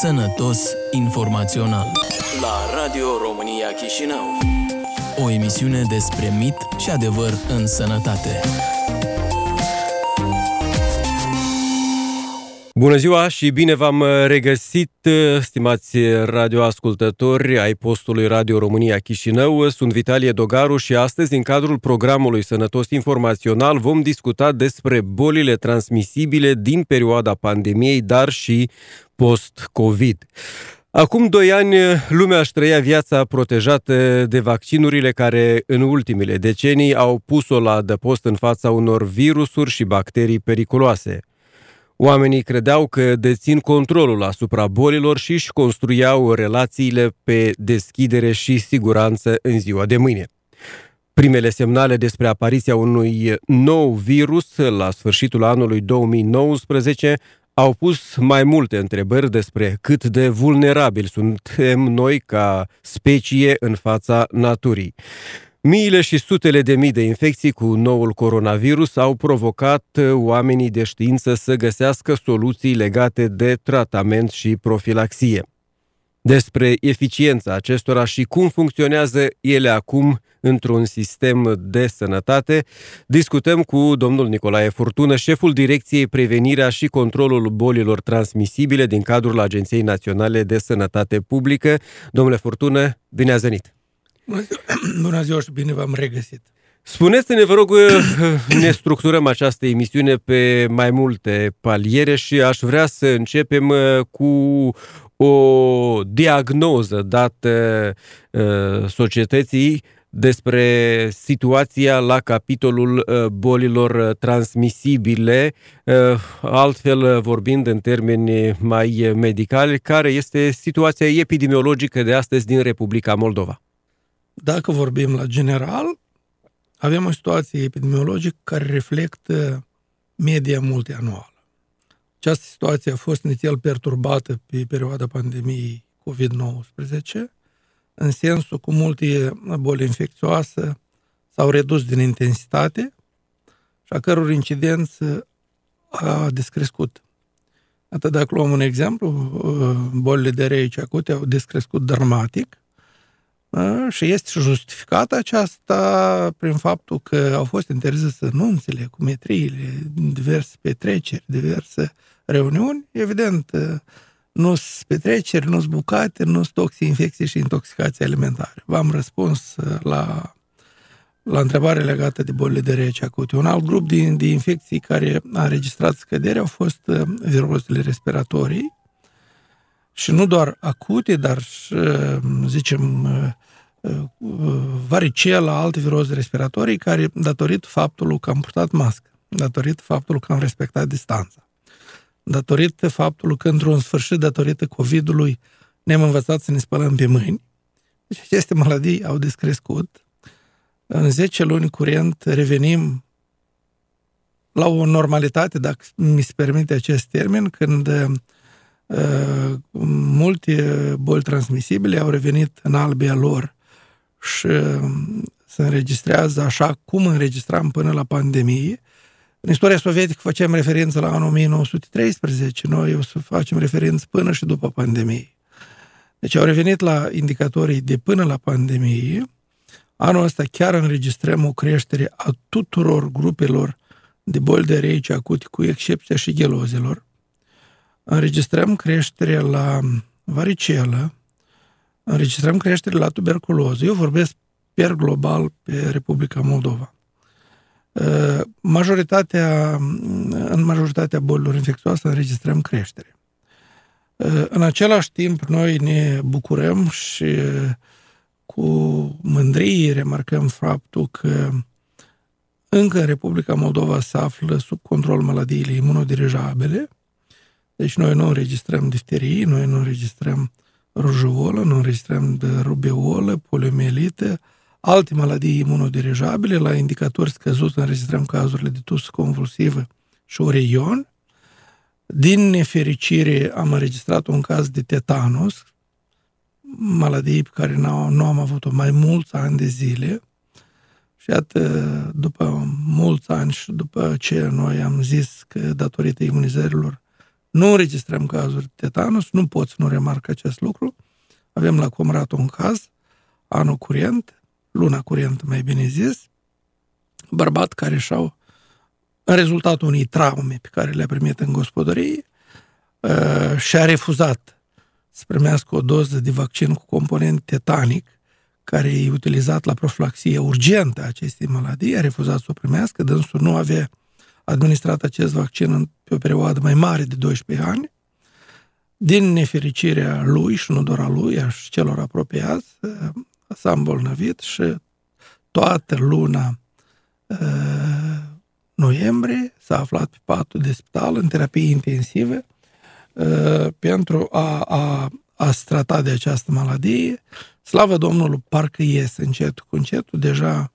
Sănătos informațional la Radio România Chișinău. O emisiune despre mit și adevăr în sănătate. Bună ziua și bine v-am regăsit, stimați radioascultători ai postului Radio România Chișinău. Sunt Vitalie Dogaru și astăzi, în cadrul programului Sănătos Informațional, vom discuta despre bolile transmisibile din perioada pandemiei, dar și post-COVID. Acum doi ani, lumea își trăia viața protejată de vaccinurile care, în ultimele decenii, au pus-o la adăpost în fața unor virusuri și bacterii periculoase. Oamenii credeau că dețin controlul asupra bolilor și își construiau relațiile pe deschidere și siguranță în ziua de mâine. Primele semnale despre apariția unui nou virus la sfârșitul anului 2019 au pus mai multe întrebări despre cât de vulnerabili suntem noi ca specie în fața naturii. Miile și sutele de mii de infecții cu noul coronavirus au provocat oamenii de știință să găsească soluții legate de tratament și profilaxie. Despre eficiența acestora și cum funcționează ele acum într-un sistem de sănătate, discutăm cu domnul Nicolae Furtună, șeful Direcției Prevenirea și Controlul Bolilor Transmisibile din cadrul Agenției Naționale de Sănătate Publică. Domnule Furtună, bine ați venit! Bună ziua, bună ziua și bine v-am regăsit! Spuneți-ne, vă rog, ne structurăm această emisiune pe mai multe paliere și aș vrea să începem cu o diagnoză dată uh, societății despre situația la capitolul uh, bolilor transmisibile, uh, altfel vorbind în termeni mai medicali, care este situația epidemiologică de astăzi din Republica Moldova. Dacă vorbim la general, avem o situație epidemiologică care reflectă media multianuală. Această situație a fost inițial perturbată pe perioada pandemiei COVID-19, în sensul că multe boli infecțioase s-au redus din intensitate și a căror incidență a descrescut. Atât dacă luăm un exemplu, bolile de reici acute au descrescut dramatic, și este justificat aceasta prin faptul că au fost interzise nunțele, cumetriile, diverse petreceri, diverse reuniuni. Evident, nu sunt petreceri, nu sunt bucate, nu sunt infecții și intoxicații alimentare. V-am răspuns la, la întrebare legată de bolile de rece acute. Un alt grup de, de infecții care a înregistrat scădere au fost virozele respiratorii, și nu doar acute, dar, zicem, varicela, alte viroze respiratorii, care, datorită faptului că am purtat mască, datorită faptului că am respectat distanța, datorită faptului că, într-un sfârșit, datorită COVID-ului, ne-am învățat să ne spălăm pe mâini. Deci aceste maladii au descrescut. În 10 luni curent revenim la o normalitate, dacă mi se permite acest termen, când uh, multe boli transmisibile au revenit în albia lor și se înregistrează așa cum înregistram până la pandemie. În istoria sovietică facem referință la anul 1913, noi o să facem referință până și după pandemie. Deci au revenit la indicatorii de până la pandemie. Anul ăsta chiar înregistrăm o creștere a tuturor grupelor de boli de reici acute, cu excepția și ghelozelor. Înregistrăm creștere la varicelă, înregistrăm creștere la tuberculoză. Eu vorbesc per global pe Republica Moldova. Uh, majoritatea, în majoritatea bolilor infecțioase înregistrăm creștere. Uh, în același timp, noi ne bucurăm și cu mândrie remarcăm faptul că încă în Republica Moldova se află sub control maladiile imunodirijabile, deci noi nu înregistrăm difterii, noi nu înregistrăm rujeolă, nu înregistrăm de rubeolă, poliomielită, alte maladii imunodirijabile, la indicatori scăzuți înregistrăm cazurile de tus convulsivă și oreion. Din nefericire am înregistrat un caz de tetanus, maladie pe care nu, nu am avut-o mai mulți ani de zile. Și iată, după mulți ani și după ce noi am zis că datorită imunizărilor nu înregistrăm cazuri de tetanus, nu pot să nu remarc acest lucru. Avem la Comrat un caz, anul curent, luna curentă mai bine zis, bărbat care și-au, în rezultatul unei traume pe care le-a primit în gospodărie, uh, și-a refuzat să primească o doză de vaccin cu component tetanic, care e utilizat la profilaxie urgentă a acestei maladii, a refuzat să o primească, dânsul nu avea administrat acest vaccin pe o perioadă mai mare de 12 ani, din nefericirea lui și nu doar a lui, a și celor apropiați, s-a îmbolnăvit și toată luna uh, noiembrie s-a aflat pe patul de spital în terapie intensivă uh, pentru a, a, a strata de această maladie. Slavă Domnului, parcă iese încet cu încetul, deja uh,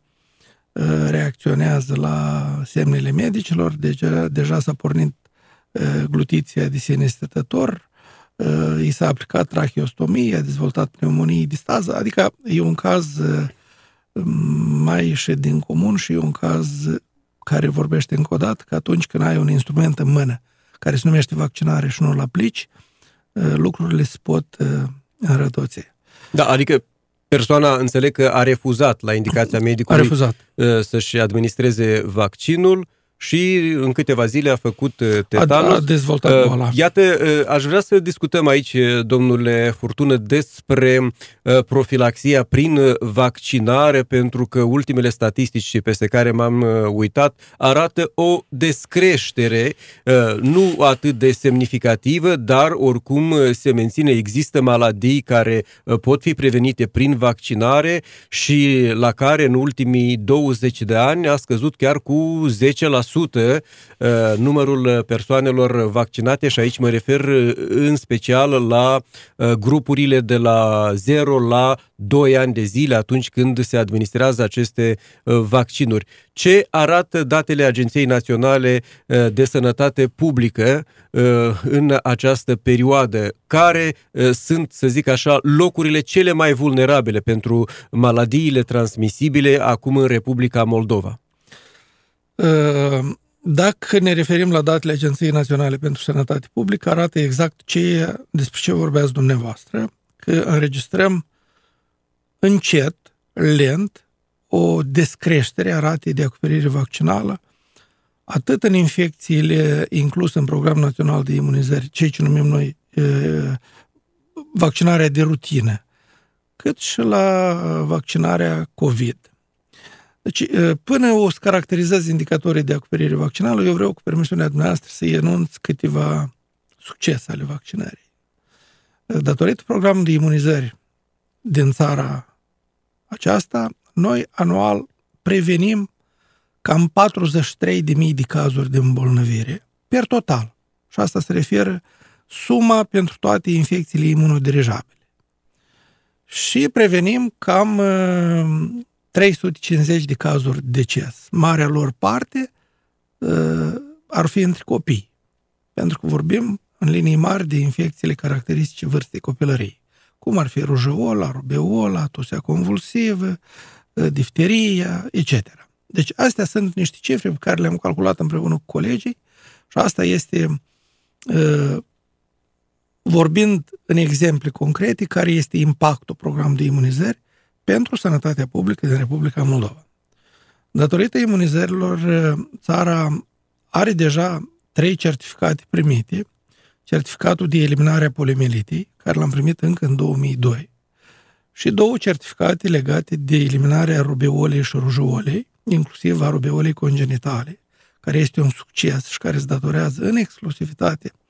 reacționează la semnele medicilor, deja, deja s-a pornit uh, glutiția de sine stătător, Uh, i s-a aplicat tracheostomie, a dezvoltat pneumonie distază, adică e un caz uh, mai ieșit din comun și e un caz care vorbește încă o dată că atunci când ai un instrument în mână care se numește vaccinare și nu-l aplici, uh, lucrurile se pot înrătoți. Da, adică persoana înțeleg că a refuzat la indicația medicului a refuzat. să-și administreze vaccinul, și în câteva zile a făcut uh, tetanus. A, a dezvoltat boala. Uh, iată, uh, aș vrea să discutăm aici, domnule Furtună, despre profilaxia prin vaccinare, pentru că ultimele statistici peste care m-am uitat arată o descreștere, nu atât de semnificativă, dar oricum se menține, există maladii care pot fi prevenite prin vaccinare și la care în ultimii 20 de ani a scăzut chiar cu 10% Uh, numărul persoanelor vaccinate și aici mă refer uh, în special la uh, grupurile de la 0 la 2 ani de zile atunci când se administrează aceste vaccinuri. Ce arată datele Agenției Naționale de Sănătate Publică în această perioadă? Care sunt, să zic așa, locurile cele mai vulnerabile pentru maladiile transmisibile acum în Republica Moldova? Ă, dacă ne referim la datele Agenției Naționale pentru Sănătate Publică, arată exact ce, despre ce vorbeați dumneavoastră, că înregistrăm încet, lent, o descreștere a ratei de acoperire vaccinală, atât în infecțiile incluse în Programul Național de Imunizări, ceea ce numim noi vaccinarea de rutină, cât și la vaccinarea COVID. Deci, până o să caracterizez indicatorii de acoperire vaccinală, eu vreau cu permisiunea dumneavoastră să enunț câteva succese ale vaccinării. Datorită programului de imunizări din țara aceasta, noi anual prevenim cam 43.000 de cazuri de îmbolnăvire per total. Și asta se referă suma pentru toate infecțiile imunoderijabile. Și prevenim cam 350 de cazuri de deces. Marea lor parte uh, ar fi între copii, pentru că vorbim în linii mari de infecțiile caracteristice vârstei copilăriei, cum ar fi rujeola, rubeola, tusea convulsivă, uh, difteria, etc. Deci astea sunt niște cifre pe care le-am calculat împreună cu colegii și asta este uh, vorbind în exemple concrete care este impactul programului de imunizări pentru sănătatea publică din Republica Moldova. Datorită imunizărilor, țara are deja trei certificate primite. Certificatul de eliminare a poliomielitei, care l-am primit încă în 2002, și două certificate legate de eliminarea rubeolei și rujeolei, inclusiv a rubeolei congenitale, care este un succes și care se datorează în exclusivitate Uh,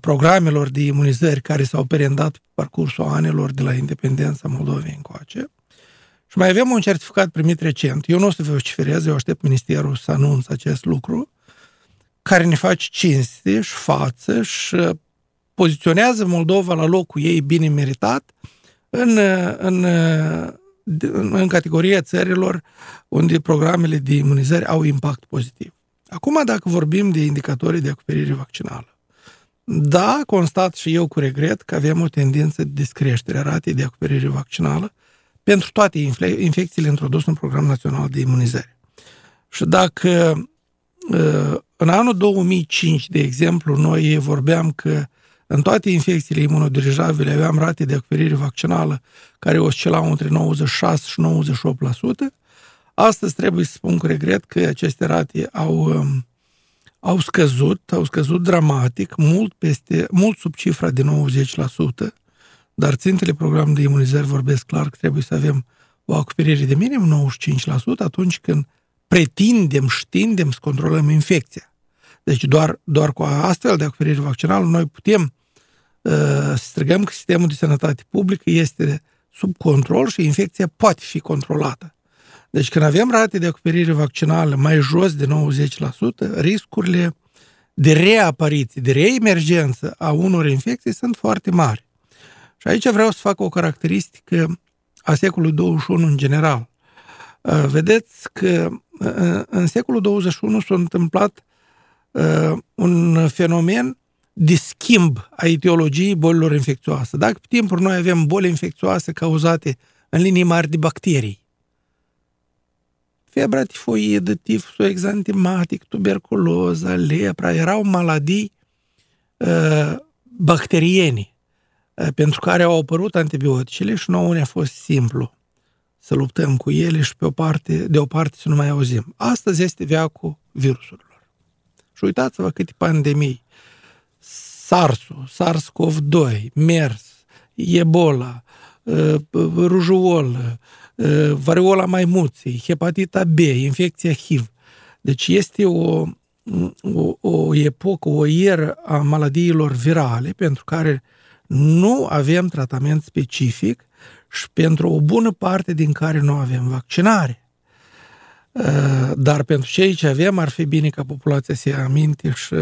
programelor de imunizări care s-au perendat pe parcursul anilor de la independența Moldovei încoace. Și mai avem un certificat primit recent. Eu nu o să vă vociferez, eu aștept Ministerul să anunț acest lucru, care ne face cinste și față și poziționează Moldova la locul ei bine meritat în, în, în, în categoria țărilor unde programele de imunizări au impact pozitiv. Acum, dacă vorbim de indicatorii de acoperire vaccinală, da, constat și eu cu regret că avem o tendință de descreștere a ratei de acoperire vaccinală pentru toate infecțiile introduse în Programul Național de Imunizare. Și dacă uh, în anul 2005, de exemplu, noi vorbeam că în toate infecțiile imunoderijabile aveam rate de acoperire vaccinală care oscilau între 96 și 98%. Astăzi trebuie să spun cu regret că aceste rate au, um, au scăzut, au scăzut dramatic, mult, peste, mult sub cifra de 90%, dar țintele programului de imunizări vorbesc clar că trebuie să avem o acoperire de minim 95% atunci când pretindem și știndem să controlăm infecția. Deci doar, doar cu astfel de acoperire vaccinală noi putem uh, să strigăm că sistemul de sănătate publică este sub control și infecția poate fi controlată. Deci când avem rate de acoperire vaccinală mai jos de 90%, riscurile de reapariție, de reemergență a unor infecții sunt foarte mari. Și aici vreau să fac o caracteristică a secolului 21 în general. Uh, vedeți că uh, în secolul 21 s-a întâmplat uh, un fenomen de schimb a etiologiei bolilor infecțioase. Dacă pe timpuri noi avem boli infecțioase cauzate în linii mari de bacterii, febra tifoidă, tifus exantematic, tuberculoza, lepra, erau maladii uh, bacteriene uh, pentru care au apărut antibioticele și nouă ne-a fost simplu să luptăm cu ele și pe o parte, de o parte să nu mai auzim. Astăzi este veacul virusurilor. Și uitați-vă câte pandemii. SARS-ul, SARS-CoV-2, MERS, Ebola, uh, rujuol, uh, variola maimuței, hepatita B, infecția HIV. Deci este o, o, o epocă, o eră a maladiilor virale pentru care nu avem tratament specific și pentru o bună parte din care nu avem vaccinare. Uh, dar pentru cei ce avem, ar fi bine ca populația să ia aminte și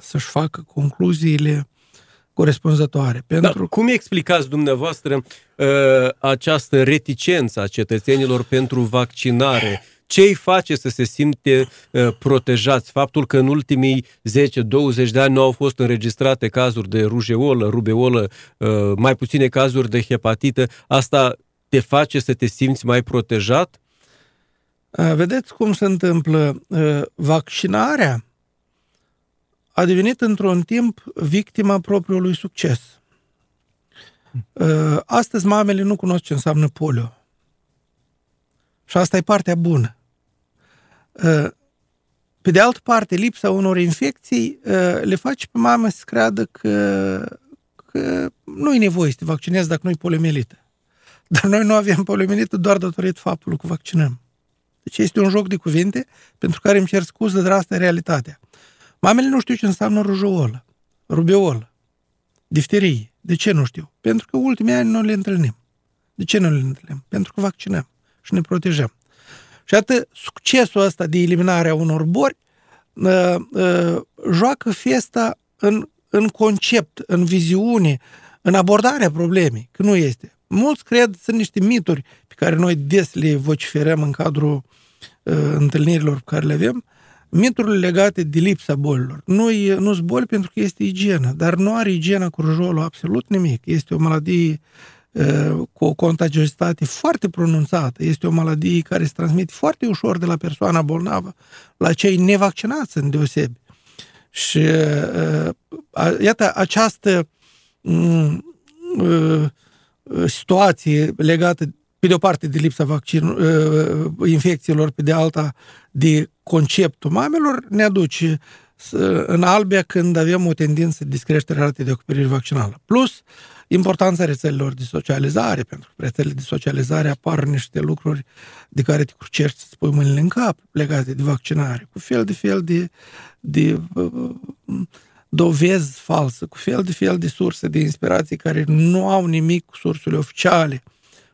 să-și facă concluziile corespunzătoare. Pentru... Dar cum explicați dumneavoastră uh, această reticență a cetățenilor pentru vaccinare? Ce îi face să se simte uh, protejați? Faptul că în ultimii 10-20 de ani nu au fost înregistrate cazuri de rujeolă, rubeolă, uh, mai puține cazuri de hepatită, asta te face să te simți mai protejat? Uh, vedeți cum se întâmplă? Uh, vaccinarea a devenit într-un timp victima propriului succes. Uh, astăzi mamele nu cunosc ce înseamnă polio. Și asta e partea bună. Uh, pe de altă parte, lipsa unor infecții uh, le face pe mame să creadă că, că nu e nevoie să te vaccinezi dacă nu e poliomelită. Dar noi nu avem poliomelită doar datorită faptului că vaccinăm. Deci este un joc de cuvinte pentru care îmi cer scuze, dar asta e realitatea. Mamele nu știu ce înseamnă rujeolă, rubeolă, difterie. De ce nu știu? Pentru că ultimii ani nu le întâlnim. De ce nu le întâlnim? Pentru că vaccinăm și ne protejăm. Și atât succesul ăsta de eliminare a unor bori uh, uh, joacă festa în, în concept, în viziune, în abordarea problemei, că nu este. Mulți cred, sunt niște mituri pe care noi des le vociferăm în cadrul uh, întâlnirilor pe care le avem, miturile legate de lipsa bolilor. Nu nu sunt boli pentru că este igienă, dar nu are igiena cu rujolul absolut nimic. Este o maladie uh, cu o contagiozitate foarte pronunțată. Este o maladie care se transmite foarte ușor de la persoana bolnavă la cei nevaccinați în deosebi. Și uh, iată, această uh, situație legată pe de o parte de lipsa vaccin, uh, infecțiilor, pe de alta de conceptul mamelor, ne aduce în albia când avem o tendință de descreștere ratei de acoperire vaccinală. Plus, importanța rețelelor de socializare, pentru că rețelele de socializare apar niște lucruri de care te crucești să spui mâinile în cap legate de vaccinare, cu fel de fel de, de uh, dovezi false, cu fel de fel de surse de inspirație care nu au nimic cu sursele oficiale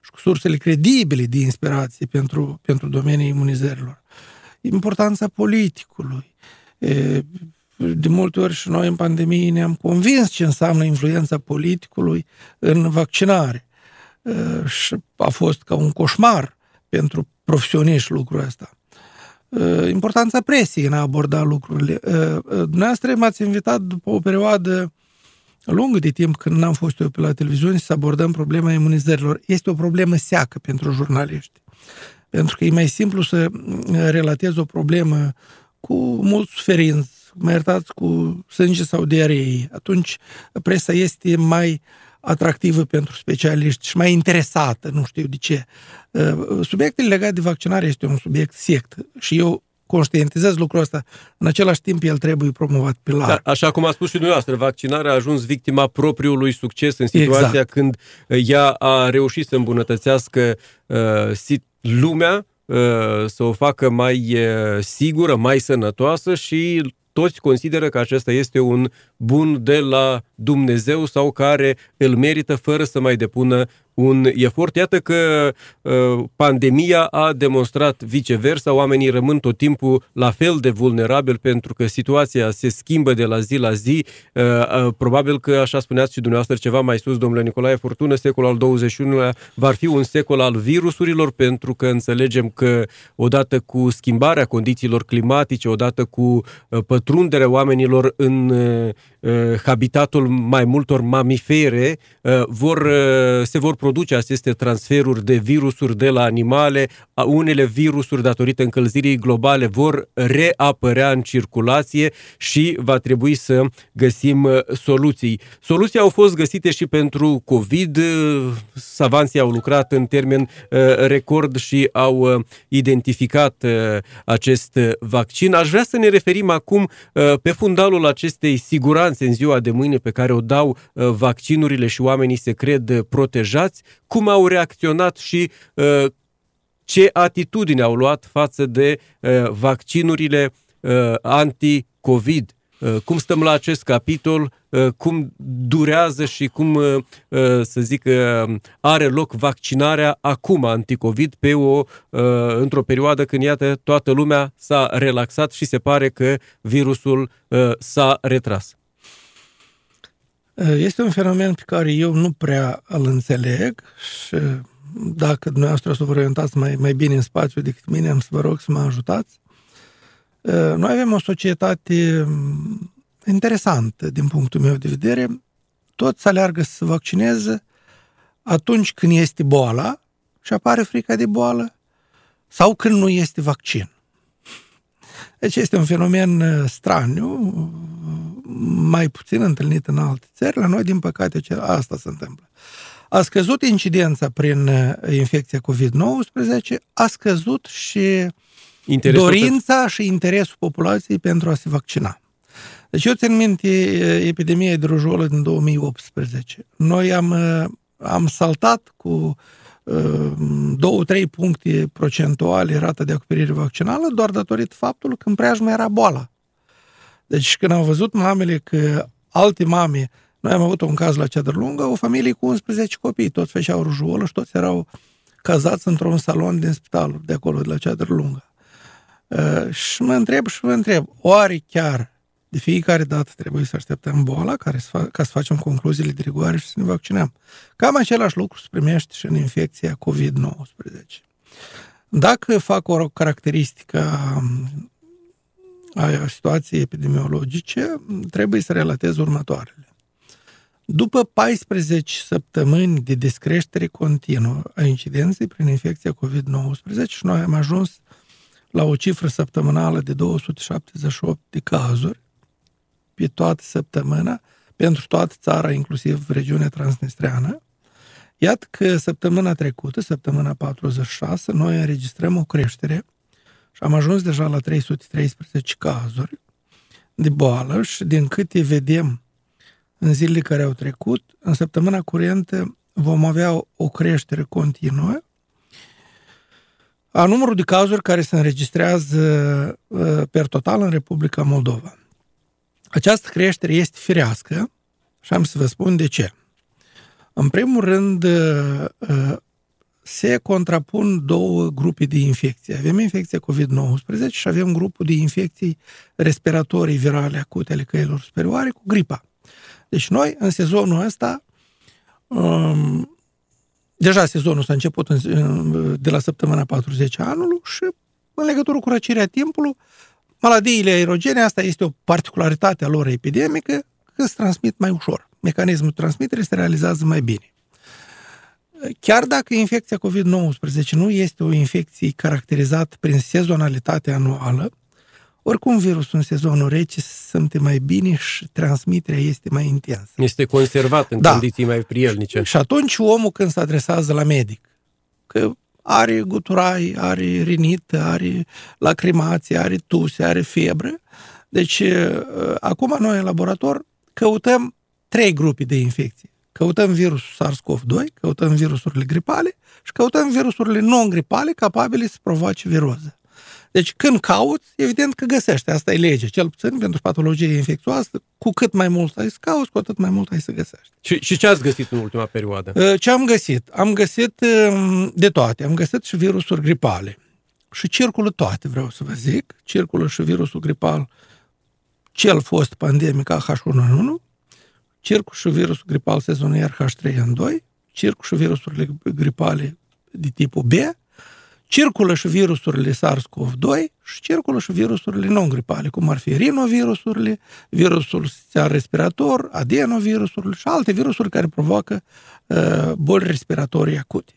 și cu sursele credibile de inspirație pentru, pentru domeniul imunizărilor. Importanța politicului. De multe ori și noi în pandemie ne-am convins ce înseamnă influența politicului în vaccinare. Și a fost ca un coșmar pentru profesioniști lucrul ăsta. Importanța presiei în a aborda lucrurile. Dumneavoastră m-ați invitat după o perioadă lungă de timp când n-am fost eu pe la televiziune să abordăm problema imunizărilor. Este o problemă seacă pentru jurnaliști. Pentru că e mai simplu să relatezi o problemă cu mult suferință, mă iertați, cu sânge sau diaree, atunci presa este mai atractivă pentru specialiști și mai interesată, nu știu de ce. Subiectul legat de vaccinare este un subiect sect și eu conștientizez lucrul ăsta, în același timp el trebuie promovat pe larg. Da, așa cum a spus și dumneavoastră, vaccinarea a ajuns victima propriului succes în situația exact. când ea a reușit să îmbunătățească uh, lumea, uh, să o facă mai uh, sigură, mai sănătoasă și toți consideră că acesta este un bun de la Dumnezeu sau care îl merită fără să mai depună un efort. Iată că uh, pandemia a demonstrat viceversa, oamenii rămân tot timpul la fel de vulnerabili pentru că situația se schimbă de la zi la zi. Uh, uh, probabil că, așa spuneați și dumneavoastră ceva mai sus, domnule Nicolae Fortună, secolul al XXI-lea va fi un secol al virusurilor pentru că înțelegem că odată cu schimbarea condițiilor climatice, odată cu uh, pătrunderea oamenilor în uh, habitatul mai multor mamifere, uh, vor, uh, se vor produce aceste transferuri de virusuri de la animale, unele virusuri datorită încălzirii globale vor reapărea în circulație și va trebui să găsim uh, soluții. Soluții au fost găsite și pentru COVID, savanții au lucrat în termen record și au identificat acest vaccin. Aș vrea să ne referim acum pe fundalul acestei siguranțe în ziua de mâine pe care o dau vaccinurile și oamenii se cred protejați afectați, cum au reacționat și uh, ce atitudine au luat față de uh, vaccinurile uh, anti-COVID. Cum stăm la acest capitol, cum durează și cum, să zic, are loc vaccinarea acum anticovid pe o, într-o perioadă când, iată, toată lumea s-a relaxat și se pare că virusul s-a retras. Este un fenomen pe care eu nu prea îl înțeleg și dacă dumneavoastră o să vă orientați mai, mai bine în spațiu decât mine, am să vă rog să mă ajutați. Noi avem o societate interesantă din punctul meu de vedere. Toți aleargă să se vaccineze atunci când este boala și apare frica de boală sau când nu este vaccin. Deci este un fenomen uh, straniu, uh, mai puțin întâlnit în alte țări. La noi, din păcate, asta se întâmplă. A scăzut incidența prin uh, infecția COVID-19, a scăzut și interesul dorința pe... și interesul populației pentru a se vaccina. Deci eu țin minte epidemia de rujolă din 2018. Noi am, am saltat cu uh, 2-3 puncte procentuale rata de acoperire vaccinală doar datorită faptului că în preajmă era boala. Deci când am văzut mamele că alte mame, noi am avut un caz la Cedrlungă, o familie cu 11 copii, toți făceau rujuolă și toți erau cazați într-un salon din spitalul de acolo, de la Cedrlungă. Uh, și mă întreb și mă întreb, oare chiar de fiecare dată trebuie să așteptăm boala care să fa- ca să facem concluziile de rigoare și să ne vaccinăm. Cam același lucru se primește și în infecția COVID-19. Dacă fac o caracteristică a situației epidemiologice, trebuie să relatez următoarele. După 14 săptămâni de descreștere continuă a incidenței prin infecția COVID-19 și noi am ajuns la o cifră săptămânală de 278 de cazuri pe toată săptămâna, pentru toată țara, inclusiv regiunea transnistreană. Iată că săptămâna trecută, săptămâna 46, noi înregistrăm o creștere și am ajuns deja la 313 cazuri de boală și din câte vedem în zilele care au trecut, în săptămâna curentă vom avea o creștere continuă a numărul de cazuri care se înregistrează uh, per total în Republica Moldova. Această creștere este firească și am să vă spun de ce. În primul rând, uh, uh, se contrapun două grupe de infecții. Avem infecția COVID-19 și avem grupul de infecții respiratorii virale acute ale căilor superioare cu gripa. Deci noi, în sezonul ăsta, um, deja sezonul s-a început în, de la săptămâna 40 anului și în legătură cu răcirea timpului, maladiile aerogene, asta este o particularitate a lor epidemică, că se transmit mai ușor. Mecanismul transmiterii se realizează mai bine. Chiar dacă infecția COVID-19 nu este o infecție caracterizată prin sezonalitate anuală, oricum virusul în sezonul rece se simte mai bine și transmiterea este mai intensă. Este conservat în da. condiții mai prielnice. Și atunci omul când se adresează la medic, că are guturai, are rinită, are lacrimație, are tuse, are febră. Deci, acum noi în laborator căutăm trei grupe de infecții. Căutăm virusul SARS-CoV-2, căutăm virusurile gripale și căutăm virusurile non-gripale capabile să provoace viroză. Deci când cauți, evident că găsești. Asta e legea. Cel puțin pentru patologie infecțioasă, cu cât mai mult ai să cauți, cu atât mai mult ai să găsești. Și, și ce ați găsit în ultima perioadă? Uh, ce am găsit? Am găsit um, de toate. Am găsit și virusuri gripale. Și circulă toate, vreau să vă zic. Circulă și virusul gripal, cel fost pandemic H1N1, circulă și virusul gripal sezonier H3N2, circulă și virusurile gripale de tipul B, circulă și virusurile SARS-CoV-2 și circulă și virusurile non-gripale, cum ar fi rinovirusurile, virusul sistem respirator, adenovirusurile și alte virusuri care provoacă uh, boli respiratorii acute.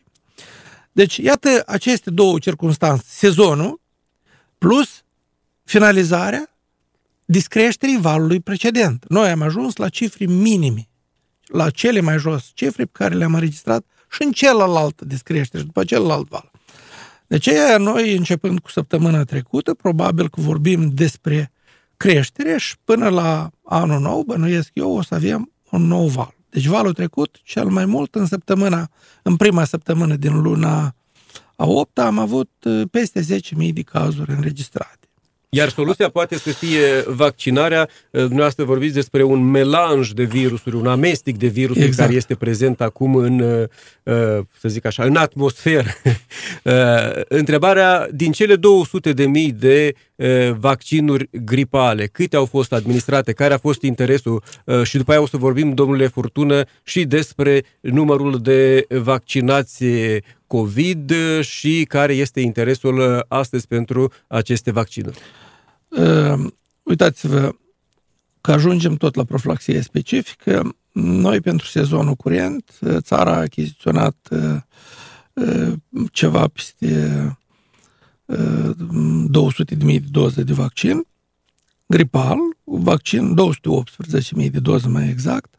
Deci, iată aceste două circunstanțe, sezonul plus finalizarea discreșterii valului precedent. Noi am ajuns la cifre minime, la cele mai jos cifre pe care le-am înregistrat și în celălalt descreștere, după celălalt val. De aceea, noi, începând cu săptămâna trecută, probabil că vorbim despre creștere și până la anul nou, bănuiesc eu, o să avem un nou val. Deci valul trecut, cel mai mult în săptămâna, în prima săptămână din luna a 8 am avut uh, peste 10.000 de cazuri înregistrate. Iar soluția poate să fie vaccinarea. Dumneavoastră vorbiți despre un melanj de virusuri, un amestec de virusuri exact. care este prezent acum în, uh, să zic așa, în atmosferă. Uh, întrebarea, din cele 200 de mii de uh, vaccinuri gripale, câte au fost administrate, care a fost interesul și după aia o să vorbim, domnule Furtună, și despre numărul de vaccinație COVID și care este interesul astăzi pentru aceste vaccinuri? Uh, uitați-vă că ajungem tot la profilaxie specifică. Noi, pentru sezonul curent, țara a achiziționat uh, uh, ceva peste 200.000 de doze de vaccin gripal, vaccin 218.000 de doze mai exact,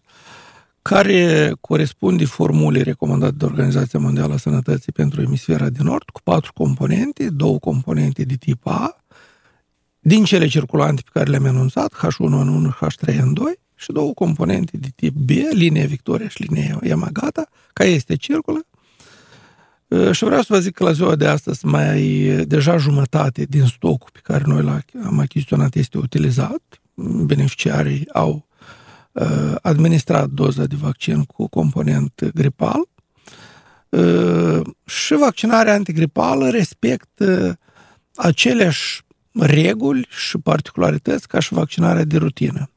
care corespunde formulei recomandate de Organizația Mondială a Sănătății pentru emisfera din nord, cu patru componente, două componente de tip A, din cele circulante pe care le-am anunțat, H1N1, H3N2, și două componente de tip B, linia Victoria și linia Yamagata, care este circulă. Și vreau să vă zic că la ziua de astăzi mai deja jumătate din stocul pe care noi l-am achiziționat este utilizat. Beneficiarii au Uh, administrat doza de vaccin cu component gripal uh, și vaccinarea antigripală respectă aceleași reguli și particularități ca și vaccinarea de rutină.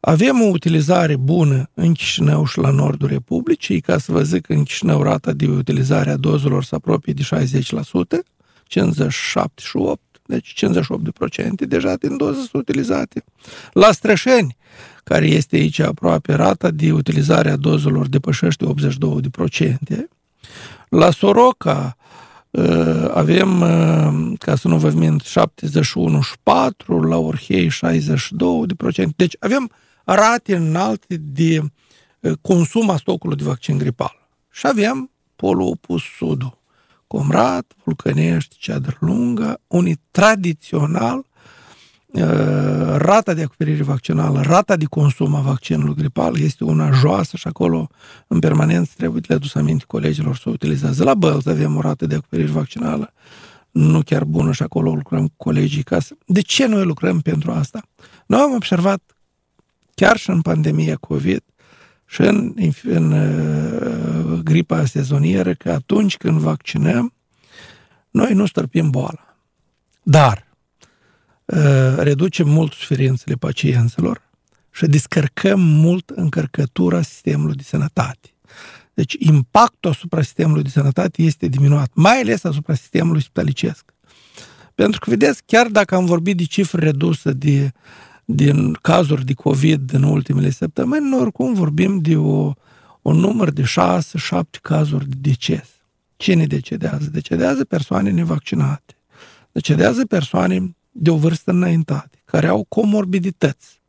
Avem o utilizare bună în Chișinău și la nordul Republicii, ca să vă zic că în Chișinău rata de utilizare a dozelor se apropie de 60%, 57 și 8, deci 58% deja din doze sunt utilizate. La Strășeni, care este aici aproape rata de utilizare a dozelor depășește 82%. La Soroca ă, avem, ă, ca să nu vă mint, 71,4, la Orhei 62%. Deci avem rate înalte de ă, consum a stocului de vaccin gripal. Și avem polul opus sudul. Comrat, Vulcănești, Ceadră Lungă, unii tradițional Uh, rata de acoperire vaccinală, rata de consum a vaccinului gripal este una joasă și acolo în permanență trebuie le adus aminte colegilor să o utilizează. La Bălți avem o rată de acoperire vaccinală nu chiar bună și acolo lucrăm cu colegii ca să... De ce noi lucrăm pentru asta? Noi am observat chiar și în pandemia COVID și în, în, în uh, gripa sezonieră că atunci când vaccinăm, noi nu stărpim boala. Dar Uh, reducem mult suferințele pacienților și descărcăm mult încărcătura sistemului de sănătate. Deci impactul asupra sistemului de sănătate este diminuat, mai ales asupra sistemului spitalicesc. Pentru că, vedeți, chiar dacă am vorbit de cifre reduse de, din cazuri de COVID în ultimele săptămâni, noi oricum vorbim de o, un număr de 6-7 cazuri de deces. Cine decedează? Decedează persoane nevaccinate. Decedează persoane de o vârstă înaintată, care au comorbidități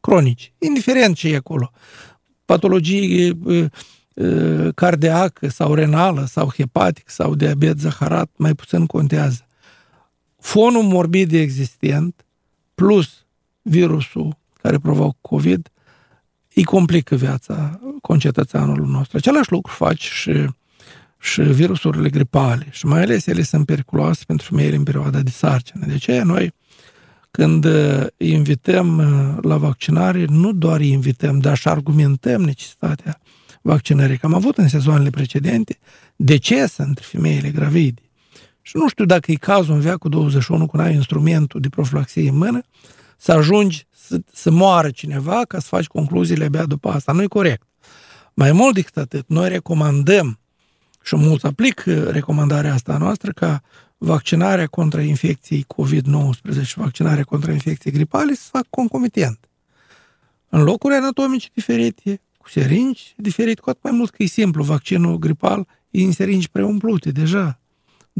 cronice, indiferent ce e acolo, patologii cardiacă sau renală sau hepatic sau diabet zaharat, mai puțin contează. Fonul morbid existent plus virusul care provoacă COVID îi complică viața concetățeanului nostru. Același lucru faci și, și virusurile gripale și mai ales ele sunt periculoase pentru femeile în perioada de sarcină. De ce noi când îi invităm la vaccinare, nu doar îi invităm, dar și argumentăm necesitatea vaccinării. Că am avut în sezoanele precedente decese între femeile gravide. Și nu știu dacă e cazul în veacul 21, când ai instrumentul de profilaxie în mână, să ajungi să, să moară cineva ca să faci concluziile abia după asta. Nu e corect. Mai mult decât atât, noi recomandăm și mulți aplic recomandarea asta noastră ca vaccinarea contra infecției COVID-19 și vaccinarea contra infecției gripale să facă concomitent. În locuri anatomice diferite, cu seringi diferite, cu atât mai mult că e simplu. Vaccinul gripal e în seringi preumplute deja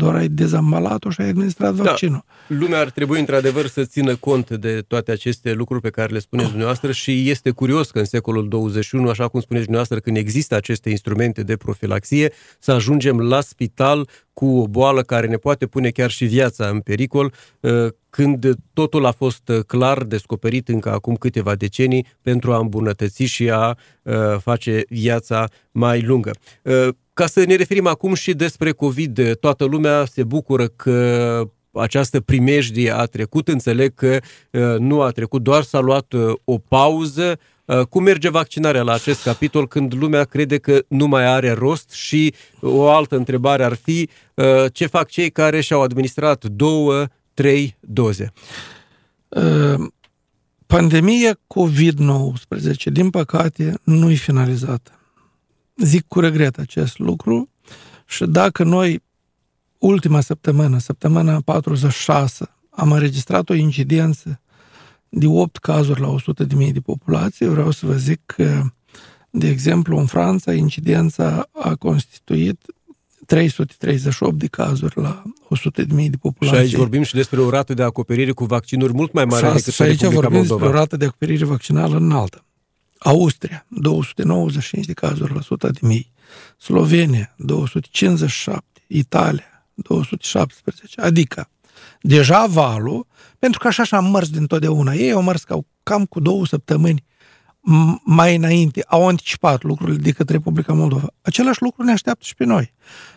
doar ai dezambalat-o și ai administrat da. vaccinul. Lumea ar trebui într-adevăr să țină cont de toate aceste lucruri pe care le spuneți dumneavoastră și este curios că în secolul 21, așa cum spuneți dumneavoastră, când există aceste instrumente de profilaxie, să ajungem la spital cu o boală care ne poate pune chiar și viața în pericol, uh, când totul a fost uh, clar descoperit încă acum câteva decenii pentru a îmbunătăți și a uh, face viața mai lungă. Ca să ne referim acum și despre COVID, toată lumea se bucură că această primejdie a trecut. Înțeleg că nu a trecut, doar s-a luat o pauză. Cum merge vaccinarea la acest capitol când lumea crede că nu mai are rost? Și o altă întrebare ar fi ce fac cei care și-au administrat două, trei doze? Pandemia COVID-19, din păcate, nu e finalizată. Zic cu regret acest lucru și dacă noi ultima săptămână, săptămâna 46, am înregistrat o incidență de 8 cazuri la 100.000 de, de populație, vreau să vă zic că, de exemplu, în Franța, incidența a constituit 338 de cazuri la 100 de mii de populație. Și aici vorbim și despre o rată de acoperire cu vaccinuri mult mai mare decât și aici vorbim Moldova. despre o rată de acoperire vaccinală înaltă. Austria, 295 de cazuri la 100 de mii. Slovenia, 257. Italia, 217. Adică, deja valul, pentru că așa și am mers din totdeauna. Ei au mers cam cu două săptămâni mai înainte, au anticipat lucrurile decât Republica Moldova. Același lucru ne așteaptă și pe noi.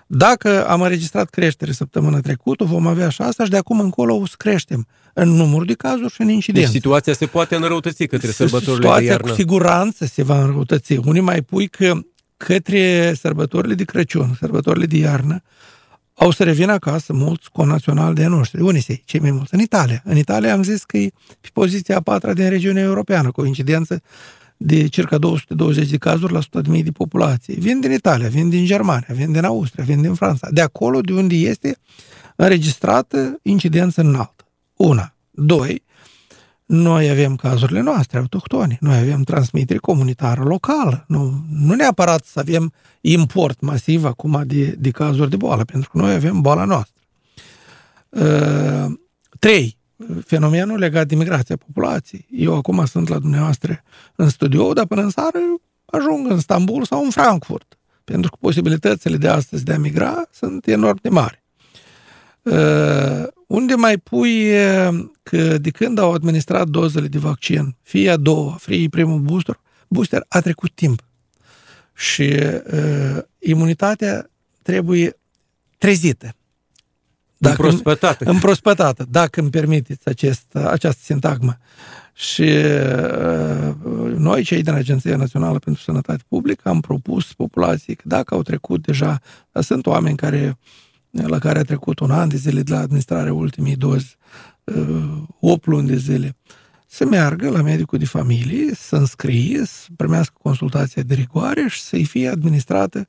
Dacă am înregistrat creștere săptămâna trecută, vom avea și asta și de acum încolo o să creștem în numărul de cazuri și în incidență. Deci situația se poate înrăutăți către sărbătorile situația de iarnă. cu siguranță se va înrăutăți. Unii mai pui că către sărbătorile de Crăciun, sărbătorile de iarnă, au să revină acasă mulți conaționali de noștri. Unii se, cei mai mulți? În Italia. În Italia am zis că e pe poziția a patra din regiunea europeană, cu o incidență de circa 220 de cazuri la 100.000 de populație. Vin din Italia, vin din Germania, vin din Austria, vin din Franța. De acolo de unde este înregistrată incidență înaltă. Una. Doi, noi avem cazurile noastre autohtone, noi avem transmitere comunitară locală, nu, nu neapărat să avem import masiv acum de, de cazuri de boală, pentru că noi avem boala noastră. Uh, trei, fenomenul legat de migrația populației. Eu acum sunt la dumneavoastră în studio, dar până în seară ajung în Istanbul sau în Frankfurt, pentru că posibilitățile de astăzi de a migra sunt enorm de mari. Uh, unde mai pui uh, că de când au administrat dozele de vaccin, fie a doua, fie primul booster, booster, a trecut timp. Și uh, imunitatea trebuie trezită. Dacă împrospătată. Împrospătată, dacă îmi permiteți acest, această sintagmă. Și uh, noi, cei din Agenția Națională pentru Sănătate Publică, am propus populației că dacă au trecut deja, sunt oameni care uh, la care a trecut un an de zile de la administrarea ultimii dozi, 8 uh, luni de zile, să meargă la medicul de familie, să înscrie, să primească consultația de rigoare și să-i fie administrată.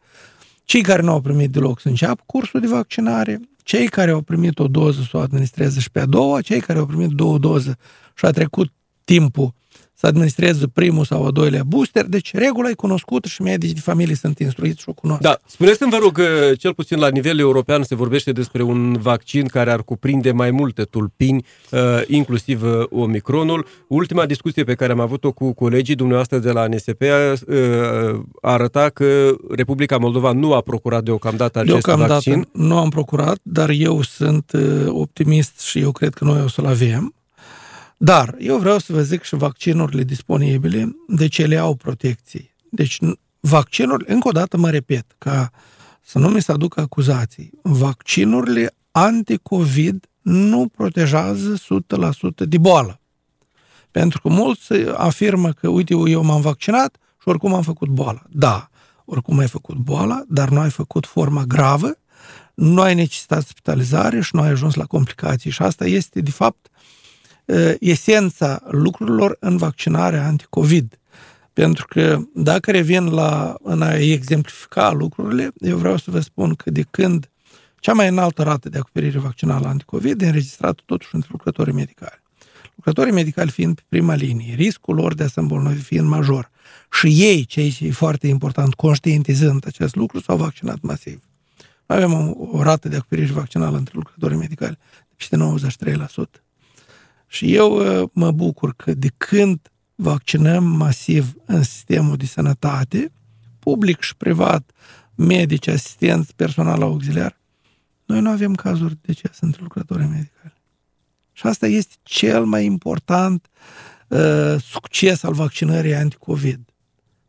Cei care nu au primit deloc să înceapă cursul de vaccinare, cei care au primit o doză să o administreze și pe a doua, cei care au primit două doze și a trecut timpul să administreze primul sau al doilea booster, deci regula e cunoscută și medicii de familie sunt instruiți și o cunosc. Da, spuneți-mi, vă rog, cel puțin la nivel european se vorbește despre un vaccin care ar cuprinde mai multe tulpini, uh, inclusiv uh, Omicronul. Ultima discuție pe care am avut-o cu colegii dumneavoastră de la NSP uh, arăta că Republica Moldova nu a procurat deocamdată acest deocamdată vaccin. nu am procurat, dar eu sunt optimist și eu cred că noi o să-l avem. Dar eu vreau să vă zic și vaccinurile disponibile, de ce le au protecții. Deci vaccinurile, încă o dată mă repet, ca să nu mi se aducă acuzații, vaccinurile anti-COVID nu protejează 100% de boală. Pentru că mulți afirmă că, uite, eu m-am vaccinat și oricum am făcut boala. Da, oricum ai făcut boala, dar nu ai făcut forma gravă, nu ai necesitat spitalizare și nu ai ajuns la complicații. Și asta este, de fapt, esența lucrurilor în vaccinarea anticovid. Pentru că dacă revin la în a exemplifica lucrurile, eu vreau să vă spun că de când cea mai înaltă rată de acoperire vaccinală anticovid e înregistrată totuși între lucrătorii medicali. Lucrătorii medicali fiind pe prima linie, riscul lor de a se îmbolnăvi fiind major și ei, cei ce e foarte important, conștientizând acest lucru, s-au vaccinat masiv. Noi avem o, o rată de acoperire vaccinală între lucrătorii medicali de peste 93%. Și eu uh, mă bucur că de când vaccinăm masiv în sistemul de sănătate, public și privat, medici, asistenți, personal auxiliar, noi nu avem cazuri de deces între lucrătorii medicali. Și asta este cel mai important uh, succes al vaccinării anticovid.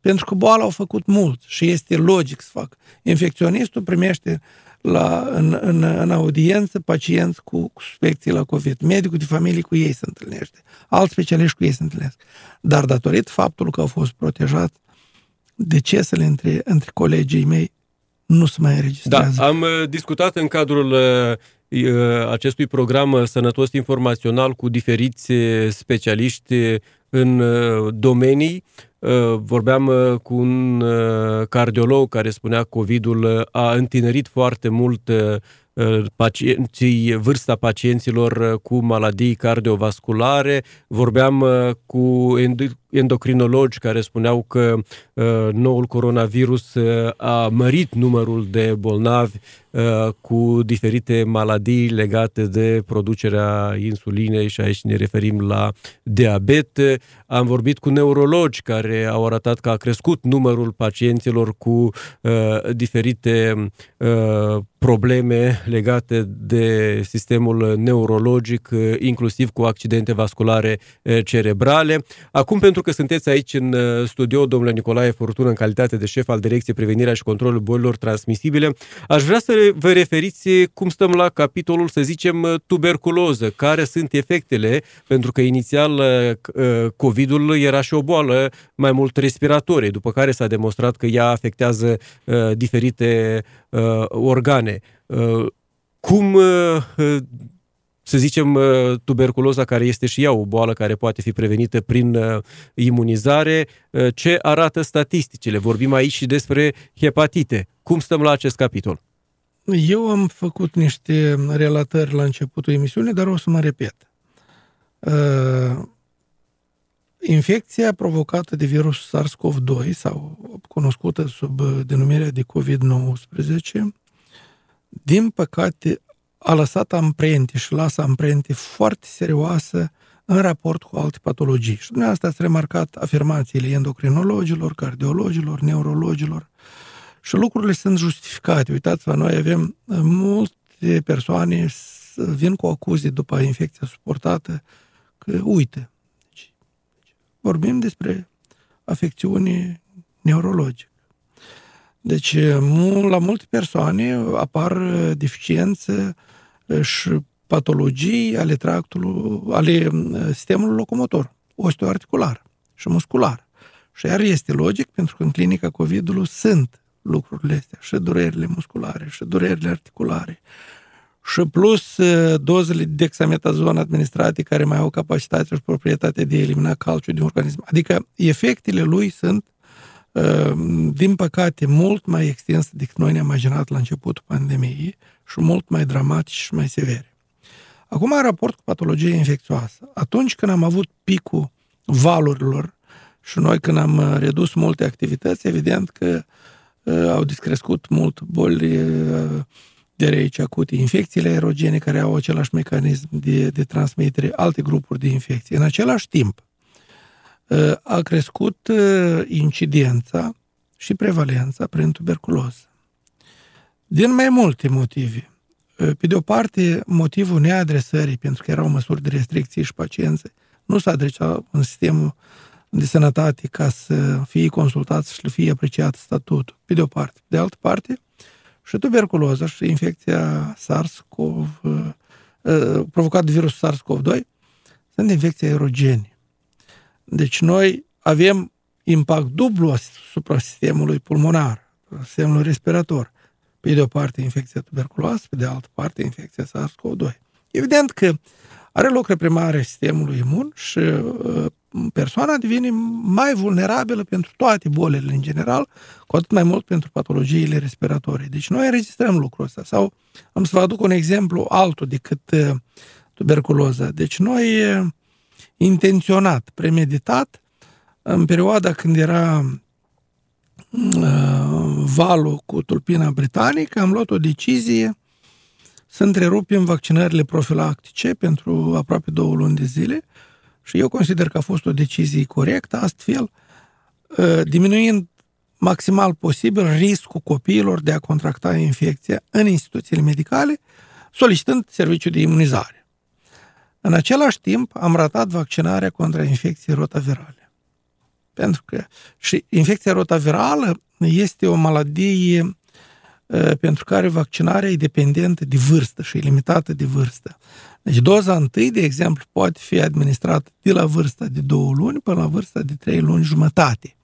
Pentru că boala au făcut mult și este logic să fac. Infecționistul primește la, în, în, în audiență pacienți cu, cu suspecții la COVID. Medicul de familie cu ei se întâlnește. Alți specialiști cu ei se întâlnesc. Dar datorită faptului că au fost protejat, decesele între, între colegii mei nu se mai înregistrează. Da, am uh, discutat în cadrul uh, uh, acestui program sănătos informațional cu diferiți specialiști în domenii Uh, vorbeam uh, cu un uh, cardiolog care spunea că COVID-ul a întinerit foarte mult pacienții, vârsta pacienților cu maladii cardiovasculare. Vorbeam cu endocrinologi care spuneau că noul coronavirus a mărit numărul de bolnavi cu diferite maladii legate de producerea insulinei și aici ne referim la diabet. Am vorbit cu neurologi care au arătat că a crescut numărul pacienților cu uh, diferite uh, probleme legate de sistemul neurologic, uh, inclusiv cu accidente vasculare uh, cerebrale. Acum, pentru că sunteți aici în uh, studio, domnule Nicolae Fortună, în calitate de șef al Direcției Prevenirea și Controlul Bolilor Transmisibile, aș vrea să vă referiți cum stăm la capitolul, să zicem, tuberculoză, care sunt efectele, pentru că inițial COVID-ul era și o boală mai mult respiratorie, după care s-a demonstrat că ea afectează diferite organe. Cum să zicem, tuberculoza, care este și ea o boală care poate fi prevenită prin imunizare, ce arată statisticile? Vorbim aici și despre hepatite. Cum stăm la acest capitol? Eu am făcut niște relatări la începutul emisiunii, dar o să mă repet. Uh, infecția provocată de virus SARS-CoV-2 sau cunoscută sub denumirea de COVID-19, din păcate, a lăsat amprente și lasă amprente foarte serioase în raport cu alte patologii. Și dumneavoastră ați remarcat afirmațiile endocrinologilor, cardiologilor, neurologilor, și lucrurile sunt justificate. Uitați-vă, noi avem uh, multe persoane vin cu acuzii după infecția suportată că, uite, deci, vorbim despre afecțiuni neurologice. Deci, la multe persoane apar uh, deficiențe uh, și patologii ale tractului, ale sistemului locomotor, osteoarticular și muscular. Și iar este logic, pentru că în clinica COVID-ului sunt lucrurile astea, și durerile musculare, și durerile articulare, și plus dozele de dexametazon administrate care mai au capacitatea și proprietatea de a elimina calciu din organism. Adică efectele lui sunt, din păcate, mult mai extinse decât noi ne-am imaginat la începutul pandemiei și mult mai dramatice și mai severe. Acum, în raport cu patologia infecțioasă, atunci când am avut picul valurilor și noi când am uh, redus multe activități, evident că uh, au descrescut mult boli uh, de reici acute, infecțiile aerogene care au același mecanism de, de transmitere, alte grupuri de infecții. În același timp, uh, a crescut uh, incidența și prevalența prin tuberculoză. Din mai multe motive. Uh, pe de o parte, motivul neadresării, pentru că erau măsuri de restricție și paciențe, nu s-a adresat în sistemul de sănătate ca să fie consultat și să fie apreciat statutul, pe de o parte. De altă parte, și tuberculoza și infecția SARS-CoV, uh, uh, provocat de virusul SARS-CoV-2, sunt infecții aerogene. Deci noi avem impact dublu asupra sistemului pulmonar, sistemului respirator. Pe de o parte infecția tuberculoasă, pe de altă parte infecția SARS-CoV-2. Evident că are loc reprimarea sistemului imun și uh, persoana devine mai vulnerabilă pentru toate bolile în general, cu atât mai mult pentru patologiile respiratorii. Deci noi registrăm lucrul ăsta. Sau am să vă aduc un exemplu altul decât uh, tuberculoza. Deci noi uh, intenționat, premeditat, în perioada când era valul cu tulpina britanică, am luat o decizie să întrerupem vaccinările profilactice pentru aproape două luni de zile și eu consider că a fost o decizie corectă, astfel ă, diminuind maximal posibil riscul copiilor de a contracta infecția în instituțiile medicale, solicitând serviciul de imunizare. În același timp, am ratat vaccinarea contra infecției rotavirale. Pentru că și infecția rotavirală este o maladie Ă, pentru care vaccinarea e dependentă de vârstă și e limitată de vârstă. Deci doza întâi, de exemplu, poate fi administrată de la vârsta de două luni până la vârsta de trei luni jumătate.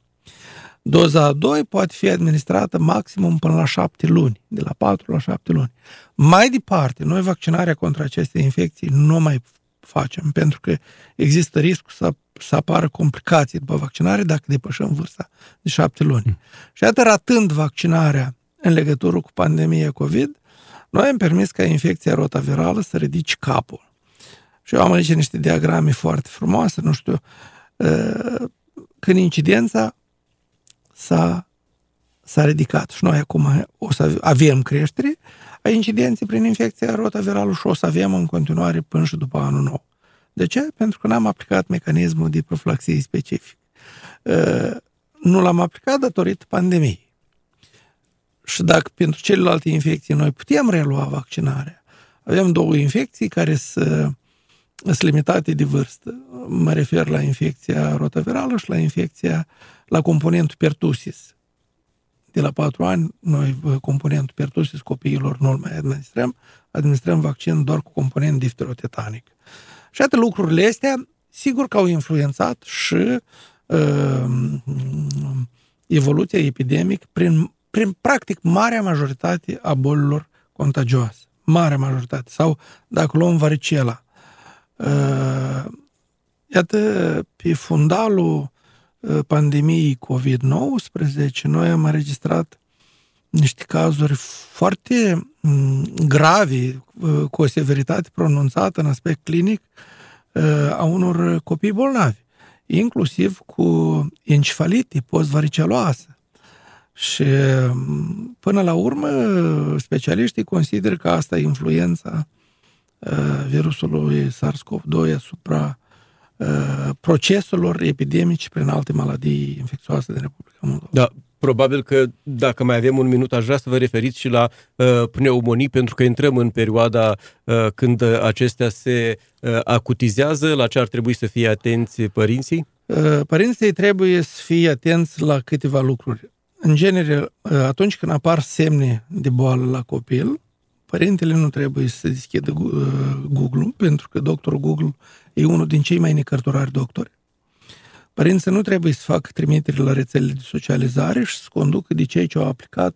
Doza a doi poate fi administrată maximum până la șapte luni, de la patru la șapte luni. Mai departe, noi vaccinarea contra acestei infecții nu mai facem, pentru că există riscul să, să apară complicații după vaccinare dacă depășim vârsta de șapte luni. Mm. Și atât ratând vaccinarea în legătură cu pandemia COVID, noi am permis ca infecția rotavirală să ridici capul. Și eu am aici niște diagrame foarte frumoase, nu știu, uh, când incidența s-a, s-a ridicat și noi acum o să avem creștere a incidenței prin infecția rotavirală și o să avem în continuare până și după anul nou. De ce? Pentru că n-am aplicat mecanismul de profilaxie specific. Uh, nu l-am aplicat datorită pandemiei. Și dacă pentru celelalte infecții noi putem relua vaccinarea, avem două infecții care sunt, sunt limitate de vârstă. Mă refer la infecția rotavirală și la infecția la componentul pertusis. De la patru ani, noi componentul pertusis copiilor nu mai administrăm, administrăm vaccin doar cu component difterotetanic. Și atât lucrurile astea, sigur că au influențat și uh, evoluția epidemică prin prin practic marea majoritate a bolilor contagioase. Marea majoritate. Sau dacă luăm varicela. Uh, iată, pe fundalul uh, pandemiei COVID-19, noi am înregistrat niște cazuri foarte mm, grave, uh, cu o severitate pronunțată în aspect clinic, a unor copii bolnavi, inclusiv cu encefalite post-variceloasă, și până la urmă, specialiștii consideră că asta e influența uh, virusului SARS-CoV-2 asupra uh, proceselor epidemice prin alte maladii infecțioase din Republica Moldova. Da, probabil că dacă mai avem un minut, aș vrea să vă referiți și la uh, pneumonii, pentru că intrăm în perioada uh, când acestea se uh, acutizează, la ce ar trebui să fie atenți părinții? Uh, părinții trebuie să fie atenți la câteva lucruri în genere, atunci când apar semne de boală la copil, părintele nu trebuie să deschidă Google, pentru că doctorul Google e unul din cei mai necărturari doctori. Părinții nu trebuie să facă trimiteri la rețelele de socializare și să conducă de cei ce au aplicat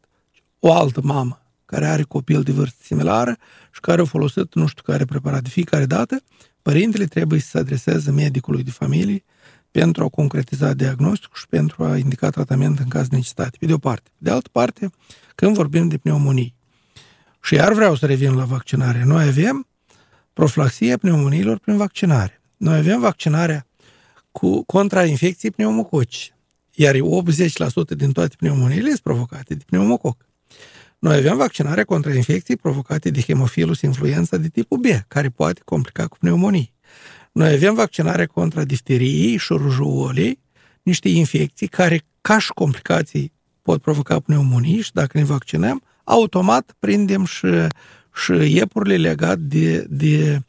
o altă mamă care are copil de vârstă similară și care au folosit nu știu care preparat. De fiecare dată, părintele trebuie să se adreseze medicului de familie pentru a concretiza diagnosticul și pentru a indica tratament în caz de necesitate, pe de o parte. De altă parte, când vorbim de pneumonii, și iar vreau să revin la vaccinare, noi avem profilaxia pneumoniilor prin vaccinare. Noi avem vaccinarea cu, contra infecției pneumococi. Iar 80% din toate pneumoniile sunt provocate de pneumococ. Noi avem vaccinarea contra infecții provocate de hemofilus influenza de tipul B, care poate complica cu pneumonie. Noi avem vaccinarea contra difteriei și rujuolei, niște infecții care, ca și complicații, pot provoca pneumonie și dacă ne vaccinăm, automat prindem și, și iepurile legate de, de...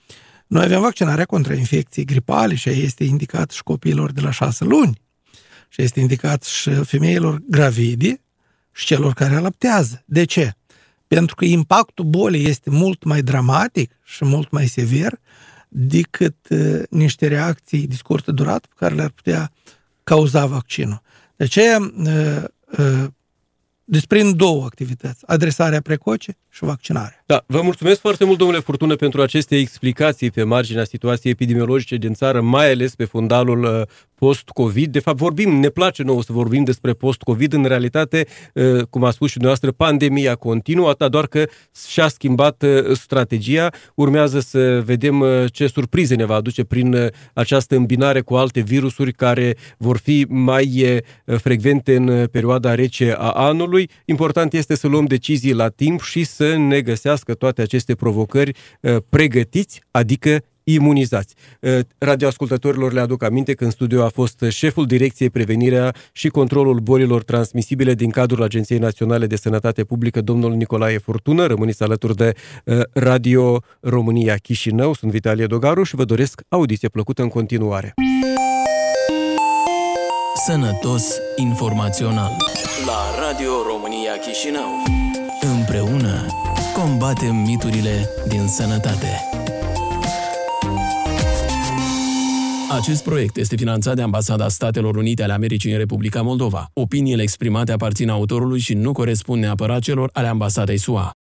Noi avem vaccinarea contra infecției gripale și este indicat și copiilor de la șase luni și este indicat și femeilor gravide și celor care alăptează. De ce? Pentru că impactul bolii este mult mai dramatic și mult mai sever decât uh, niște reacții de scurtă durată pe care le-ar putea cauza vaccinul. De aceea, uh, uh, desprind două activități, adresarea precoce și vaccinarea. Da, vă mulțumesc foarte mult, domnule Furtună, pentru aceste explicații pe marginea situației epidemiologice din țară, mai ales pe fundalul uh, post-COVID. De fapt, vorbim, ne place nouă să vorbim despre post-COVID. În realitate, uh, cum a spus și dumneavoastră, pandemia continuă, atât doar că și-a schimbat uh, strategia. Urmează să vedem ce surprize ne va aduce prin această îmbinare cu alte virusuri care vor fi mai frecvente în perioada rece a anului. Important este să luăm decizii la timp și să ne găsească toate aceste provocări uh, pregătiți, adică imunizați. Uh, radioascultătorilor le aduc aminte că în studio a fost șeful Direcției Prevenirea și Controlul Bolilor Transmisibile din cadrul Agenției Naționale de Sănătate Publică, domnul Nicolae Furtună. Rămâniți alături de uh, Radio România Chișinău. Sunt Vitalie Dogaru și vă doresc audiție plăcută în continuare. Sănătos informațional la Radio România Chișinău. Împreună combatem miturile din sănătate. Acest proiect este finanțat de Ambasada Statelor Unite ale Americii în Republica Moldova. Opiniile exprimate aparțin autorului și nu corespund neapărat celor ale Ambasadei SUA.